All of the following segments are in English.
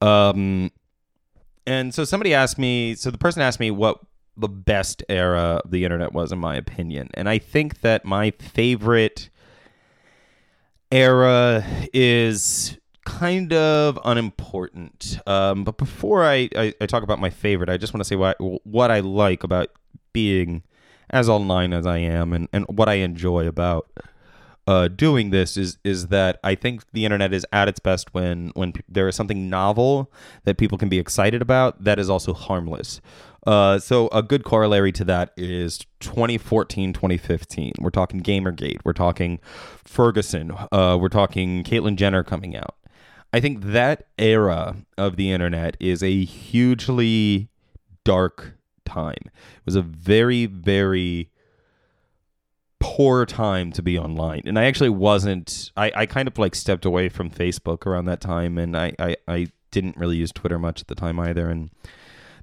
Um, and so somebody asked me. So the person asked me what the best era of the internet was, in my opinion, and I think that my favorite era is kind of unimportant. Um, but before I, I, I, talk about my favorite, I just want to say what what I like about being as online as I am, and, and what I enjoy about uh, doing this is is that I think the internet is at its best when when p- there is something novel that people can be excited about that is also harmless. Uh, so a good corollary to that is 2014, 2015. We're talking Gamergate. We're talking Ferguson. Uh, we're talking Caitlyn Jenner coming out. I think that era of the internet is a hugely dark time. It was a very, very poor time to be online. And I actually wasn't I, I kind of like stepped away from Facebook around that time and I, I, I didn't really use Twitter much at the time either. And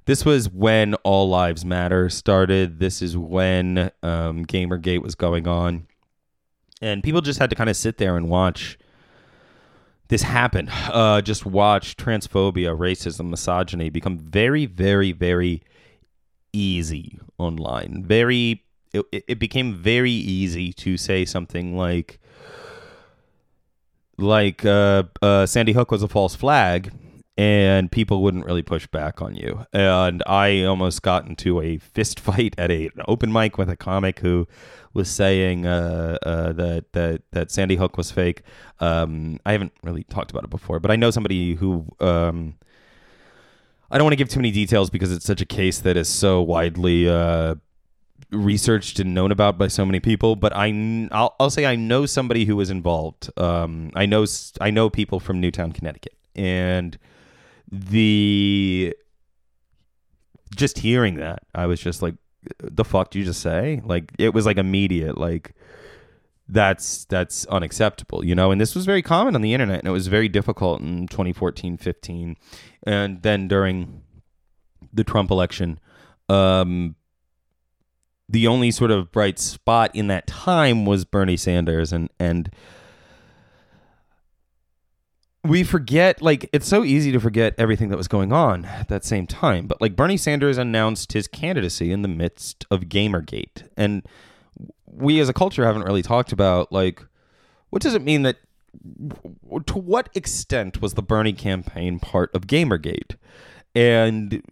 this was when All Lives Matter started. This is when um, Gamergate was going on. And people just had to kind of sit there and watch this happen. Uh, just watch transphobia, racism, misogyny become very, very, very easy online. Very it, it became very easy to say something like like uh, uh, Sandy Hook was a false flag, and people wouldn't really push back on you. And I almost got into a fist fight at a, an open mic with a comic who was saying uh, uh, that that that Sandy Hook was fake. Um, I haven't really talked about it before, but I know somebody who. Um, I don't want to give too many details because it's such a case that is so widely uh, researched and known about by so many people, but I I'll, I'll say I know somebody who was involved. Um, I know I know people from Newtown, Connecticut, and the just hearing that, I was just like, "The fuck did you just say?" Like it was like immediate, like that's that's unacceptable, you know. And this was very common on the internet, and it was very difficult in 2014, 15, and then during the Trump election. Um, the only sort of bright spot in that time was Bernie Sanders. And and we forget like it's so easy to forget everything that was going on at that same time. But like Bernie Sanders announced his candidacy in the midst of Gamergate. And we as a culture haven't really talked about like what does it mean that to what extent was the Bernie campaign part of Gamergate? And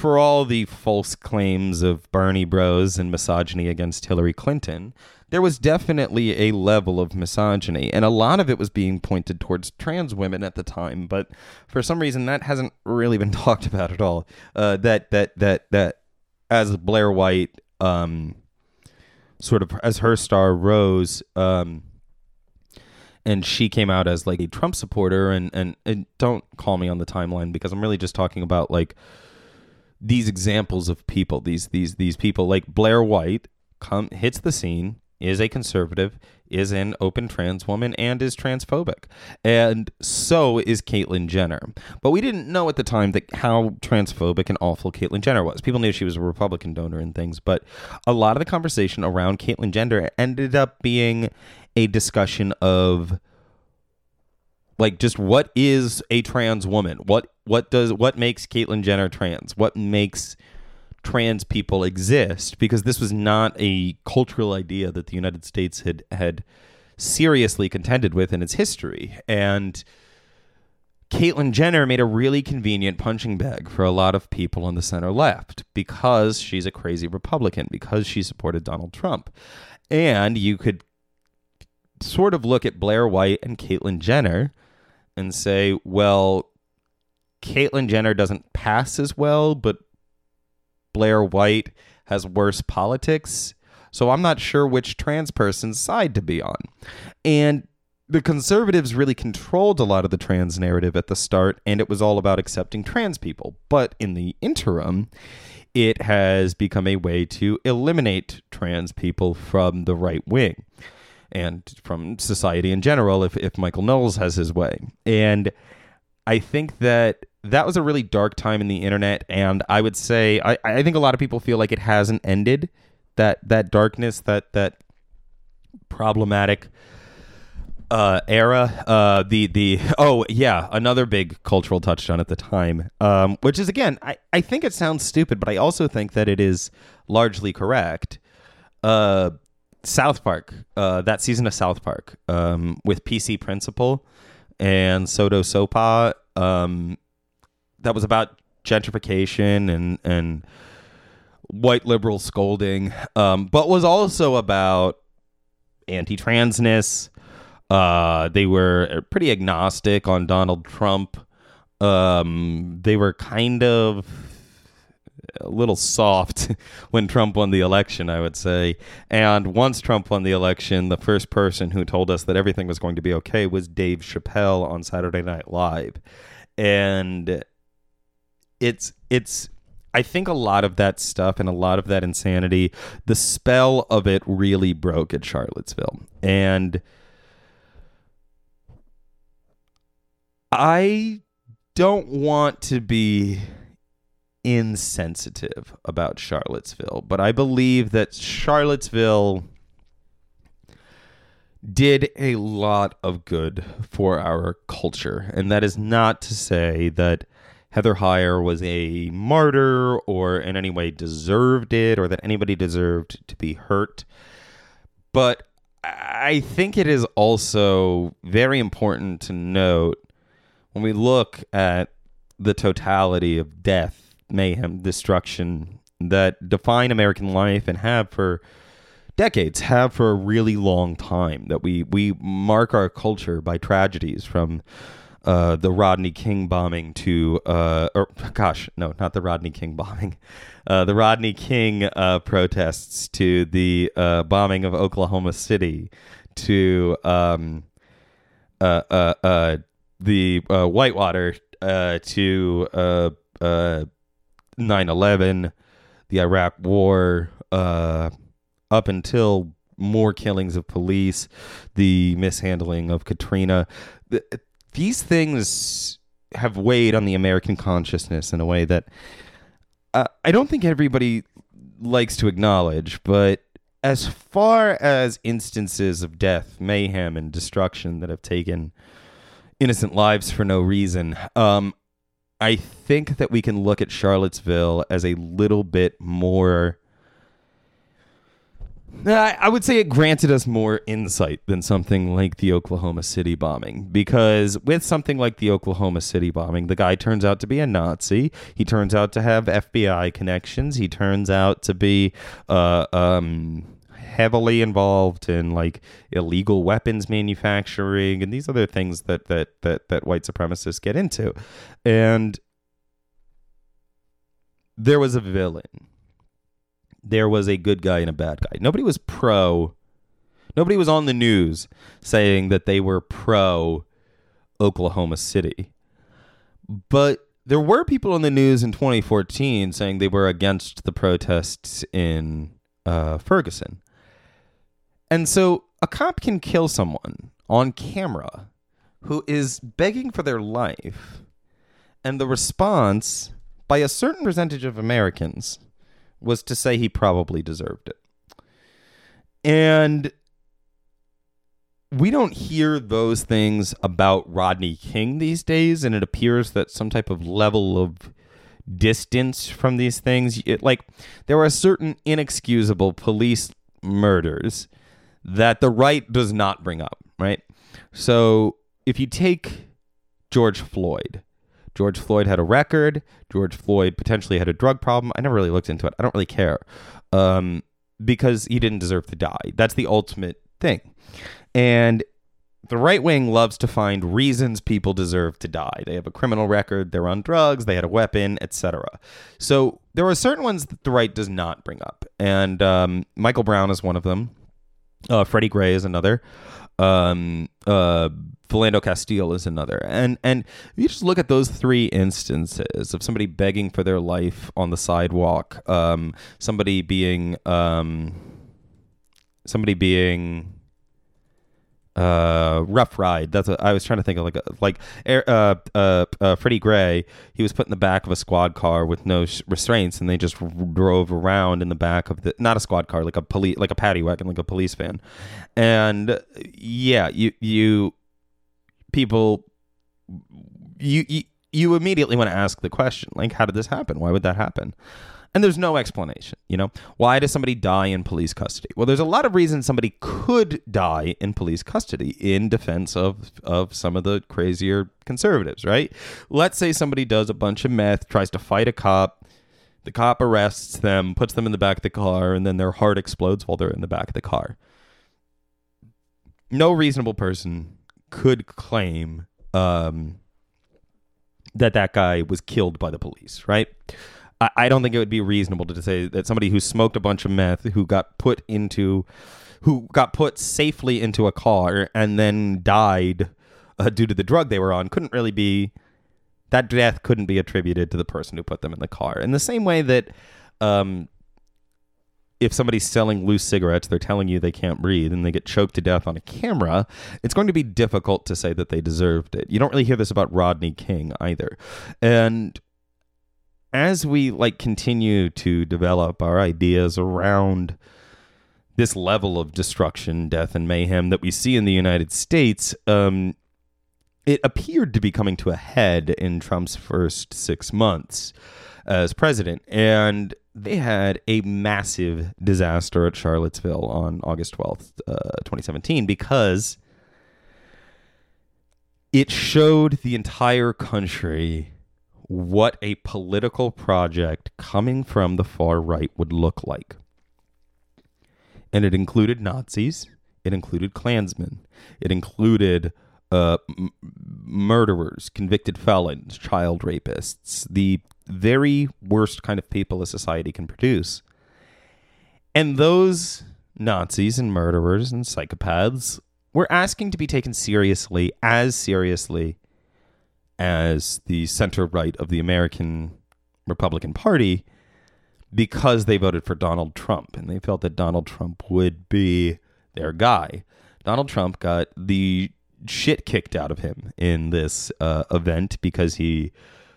for all the false claims of Bernie Bros and misogyny against Hillary Clinton, there was definitely a level of misogyny, and a lot of it was being pointed towards trans women at the time. But for some reason, that hasn't really been talked about at all. Uh, that that that that as Blair White, um, sort of as her star rose, um, and she came out as like a Trump supporter, and and and don't call me on the timeline because I'm really just talking about like these examples of people, these these these people like Blair White come hits the scene, is a conservative, is an open trans woman, and is transphobic, and so is Caitlyn Jenner. But we didn't know at the time that how transphobic and awful Caitlyn Jenner was. People knew she was a Republican donor and things, but a lot of the conversation around Caitlyn Jenner ended up being a discussion of like just what is a trans woman? What what does what makes Caitlyn Jenner trans? What makes trans people exist? Because this was not a cultural idea that the United States had had seriously contended with in its history. And Caitlyn Jenner made a really convenient punching bag for a lot of people on the center left because she's a crazy Republican, because she supported Donald Trump. And you could sort of look at Blair White and Caitlyn Jenner and say, well, Caitlyn Jenner doesn't pass as well, but Blair White has worse politics. So I'm not sure which trans person's side to be on. And the conservatives really controlled a lot of the trans narrative at the start, and it was all about accepting trans people. But in the interim, it has become a way to eliminate trans people from the right wing and from society in general if, if Michael Knowles has his way. And I think that that was a really dark time in the internet. And I would say, I, I think a lot of people feel like it hasn't ended that, that darkness, that, that problematic uh, era. Uh, the the oh yeah, another big cultural touchstone at the time, um, which is again, I, I think it sounds stupid, but I also think that it is largely correct. Uh, South Park, uh, that season of South Park, um, with PC Principal and SoDoSoPa, um, that was about gentrification and and white liberal scolding, um, but was also about anti-transness. Uh, they were pretty agnostic on Donald Trump. Um, they were kind of a little soft when Trump won the election, I would say. And once Trump won the election, the first person who told us that everything was going to be okay was Dave Chappelle on Saturday Night Live. And it's it's I think a lot of that stuff and a lot of that insanity, the spell of it really broke at Charlottesville. And I don't want to be insensitive about Charlottesville, but I believe that Charlottesville did a lot of good for our culture. And that is not to say that Heather Heyer was a martyr or in any way deserved it or that anybody deserved to be hurt. But I think it is also very important to note when we look at the totality of death, mayhem, destruction that define American life and have for decades, have for a really long time, that we, we mark our culture by tragedies from uh, the Rodney King bombing to, uh, or gosh, no, not the Rodney King bombing, uh, the Rodney King uh, protests to the uh, bombing of Oklahoma City to um, uh, the Whitewater to uh, uh, 9/11, the Iraq War, uh, up until more killings of police, the mishandling of Katrina. The, these things have weighed on the American consciousness in a way that uh, I don't think everybody likes to acknowledge, but as far as instances of death, mayhem, and destruction that have taken innocent lives for no reason, um, I think that we can look at Charlottesville as a little bit more I would say it granted us more insight than something like the Oklahoma City bombing. Because with something like the Oklahoma City bombing, the guy turns out to be a Nazi. He turns out to have FBI connections. He turns out to be uh, um, heavily involved in like illegal weapons manufacturing and these other things that that that that white supremacists get into. And there was a villain there was a good guy and a bad guy. Nobody was pro. Nobody was on the news saying that they were pro Oklahoma City. But there were people on the news in 2014 saying they were against the protests in uh, Ferguson. And so a cop can kill someone on camera who is begging for their life. And the response by a certain percentage of Americans was to say he probably deserved it. And we don't hear those things about Rodney King these days, and it appears that some type of level of distance from these things, it, like there are certain inexcusable police murders that the right does not bring up, right? So if you take George Floyd, George Floyd had a record. George Floyd potentially had a drug problem. I never really looked into it. I don't really care um, because he didn't deserve to die. That's the ultimate thing. And the right wing loves to find reasons people deserve to die. They have a criminal record, they're on drugs, they had a weapon, etc. So there are certain ones that the right does not bring up, and um, Michael Brown is one of them. Uh, Freddie Gray is another. Um, uh, Philando Castile is another. And and you just look at those three instances of somebody begging for their life on the sidewalk, um, somebody being um, somebody being uh, Rough Ride. That's what I was trying to think of, like a, like uh, uh, uh, Freddie Gray. He was put in the back of a squad car with no sh- restraints, and they just r- drove around in the back of the not a squad car, like a police, like a paddy wagon, like a police van. And yeah, you you people you you, you immediately want to ask the question, like, how did this happen? Why would that happen? And there's no explanation, you know? Why does somebody die in police custody? Well, there's a lot of reasons somebody could die in police custody in defense of of some of the crazier conservatives, right? Let's say somebody does a bunch of meth, tries to fight a cop, the cop arrests them, puts them in the back of the car, and then their heart explodes while they're in the back of the car. No reasonable person could claim um, that that guy was killed by the police, right? I, I don't think it would be reasonable to say that somebody who smoked a bunch of meth, who got put into, who got put safely into a car and then died uh, due to the drug they were on, couldn't really be. That death couldn't be attributed to the person who put them in the car. In the same way that, um, if somebody's selling loose cigarettes, they're telling you they can't breathe and they get choked to death on a camera, it's going to be difficult to say that they deserved it. You don't really hear this about Rodney King either. And as we like continue to develop our ideas around this level of destruction, death, and mayhem that we see in the United States, um, it appeared to be coming to a head in Trump's first six months as president. And they had a massive disaster at Charlottesville on August 12th, uh, 2017, because it showed the entire country what a political project coming from the far right would look like. And it included Nazis, it included Klansmen, it included uh, m- murderers, convicted felons, child rapists, the very worst kind of people a society can produce. And those Nazis and murderers and psychopaths were asking to be taken seriously, as seriously as the center right of the American Republican Party because they voted for Donald Trump and they felt that Donald Trump would be their guy. Donald Trump got the shit kicked out of him in this uh, event because he,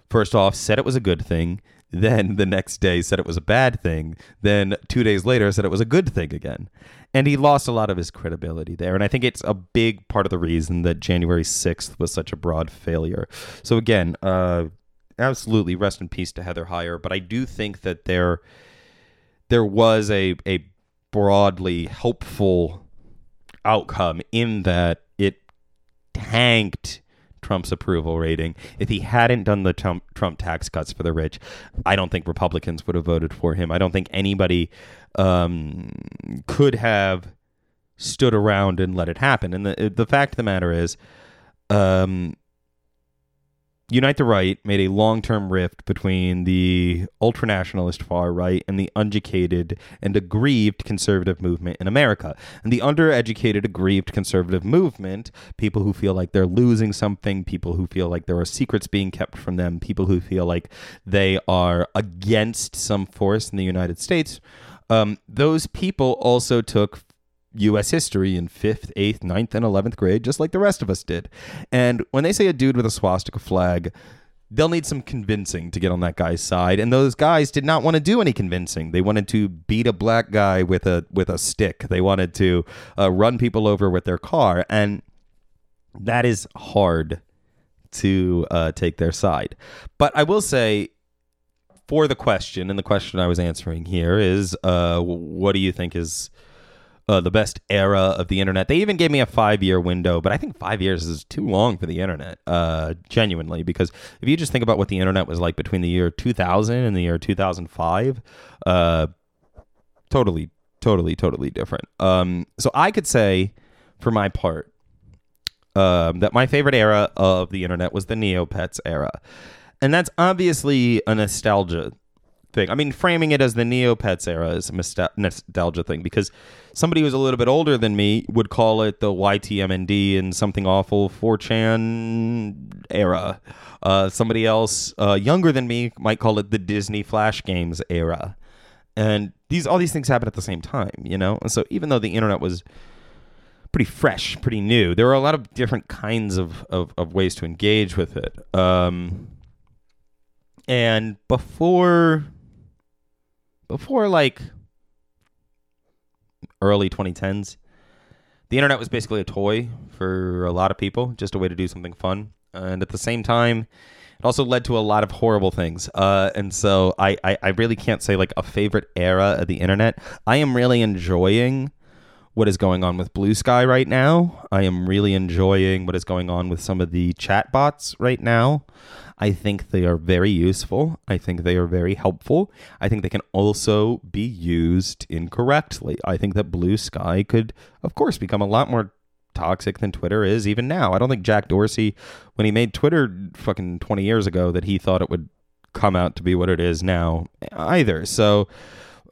first off, said it was a good thing. Then the next day said it was a bad thing. Then two days later said it was a good thing again and he lost a lot of his credibility there. And I think it's a big part of the reason that January 6th was such a broad failure. So again, uh, absolutely rest in peace to Heather Heyer. But I do think that there there was a a broadly hopeful outcome in that it tanked Trump's approval rating. If he hadn't done the Trump, Trump tax cuts for the rich, I don't think Republicans would have voted for him. I don't think anybody um, could have stood around and let it happen. And the the fact of the matter is, um, Unite the Right made a long term rift between the ultranationalist far right and the uneducated and aggrieved conservative movement in America. And the undereducated, aggrieved conservative movement, people who feel like they're losing something, people who feel like there are secrets being kept from them, people who feel like they are against some force in the United States, um, those people also took U.S. history in fifth, eighth, ninth, and eleventh grade, just like the rest of us did. And when they say a dude with a swastika flag, they'll need some convincing to get on that guy's side. And those guys did not want to do any convincing. They wanted to beat a black guy with a with a stick. They wanted to uh, run people over with their car, and that is hard to uh, take their side. But I will say for the question, and the question I was answering here is, uh, what do you think is uh, the best era of the internet? They even gave me a five year window, but I think five years is too long for the internet, uh, genuinely, because if you just think about what the internet was like between the year 2000 and the year 2005, uh, totally, totally, totally different. Um, so I could say, for my part, um, that my favorite era of the internet was the Neopets era and that's obviously a nostalgia thing. I mean, framing it as the Neopets era is a nostalgia thing because somebody who's a little bit older than me would call it the YTMND and something awful 4chan era. Uh, somebody else uh, younger than me might call it the Disney Flash Games era. And these all these things happen at the same time, you know. And so even though the internet was pretty fresh, pretty new. There were a lot of different kinds of of, of ways to engage with it. Um, and before before like early 2010s, the internet was basically a toy for a lot of people, just a way to do something fun. And at the same time, it also led to a lot of horrible things. Uh, and so I, I, I really can't say like a favorite era of the internet. I am really enjoying what is going on with Blue Sky right now. I am really enjoying what is going on with some of the chatbots right now. I think they are very useful. I think they are very helpful. I think they can also be used incorrectly. I think that Blue Sky could, of course, become a lot more toxic than Twitter is even now. I don't think Jack Dorsey, when he made Twitter fucking 20 years ago, that he thought it would come out to be what it is now either. So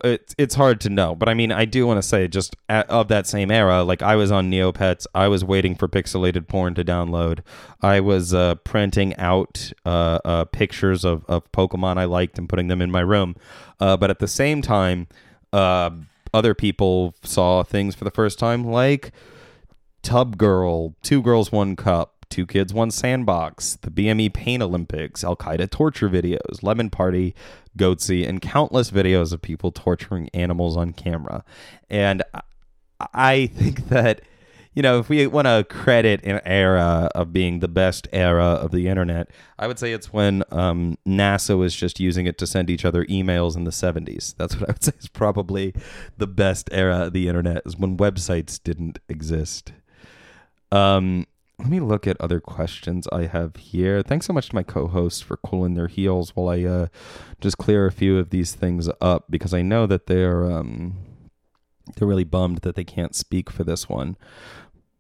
it's it's hard to know, but I mean, I do want to say just at, of that same era. Like I was on Neopets, I was waiting for pixelated porn to download. I was uh, printing out uh, uh, pictures of of Pokemon I liked and putting them in my room. Uh, but at the same time, uh, other people saw things for the first time, like Tub Girl, Two Girls One Cup. Two Kids, One Sandbox, the BME Pain Olympics, Al Qaeda torture videos, Lemon Party, Goatse, and countless videos of people torturing animals on camera. And I think that, you know, if we want to credit an era of being the best era of the internet, I would say it's when um, NASA was just using it to send each other emails in the 70s. That's what I would say is probably the best era of the internet, is when websites didn't exist. Um, let me look at other questions I have here. Thanks so much to my co-hosts for cooling their heels while I uh, just clear a few of these things up because I know that they're um, they're really bummed that they can't speak for this one.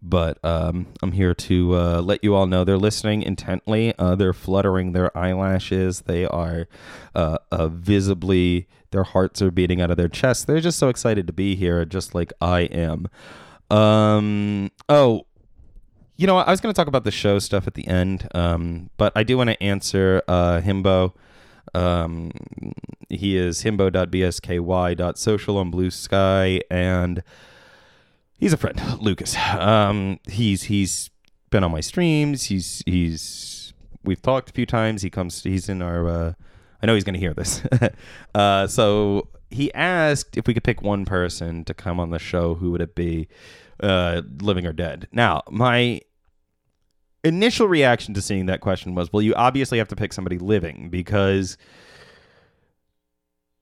But um, I'm here to uh, let you all know they're listening intently. Uh, they're fluttering their eyelashes. They are uh, uh visibly, their hearts are beating out of their chests. They're just so excited to be here, just like I am. Um, oh, you know, I was going to talk about the show stuff at the end, um, but I do want to answer uh, Himbo. Um, he is himbo.bsky.social on Blue Sky, and he's a friend, Lucas. Um, he's he's been on my streams. He's he's we've talked a few times. He comes. He's in our. Uh, I know he's going to hear this. uh, so he asked if we could pick one person to come on the show. Who would it be? Uh, living or dead. Now, my initial reaction to seeing that question was, well, you obviously have to pick somebody living because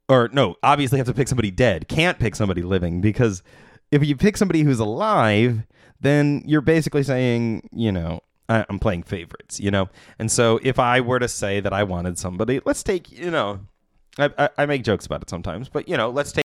or no, obviously have to pick somebody dead. Can't pick somebody living because if you pick somebody who's alive, then you're basically saying, you know, I, am playing favorites, you know? And so if I were to say that I wanted somebody, let's take, you know, I, I, I make jokes about it sometimes, but, you know, let's take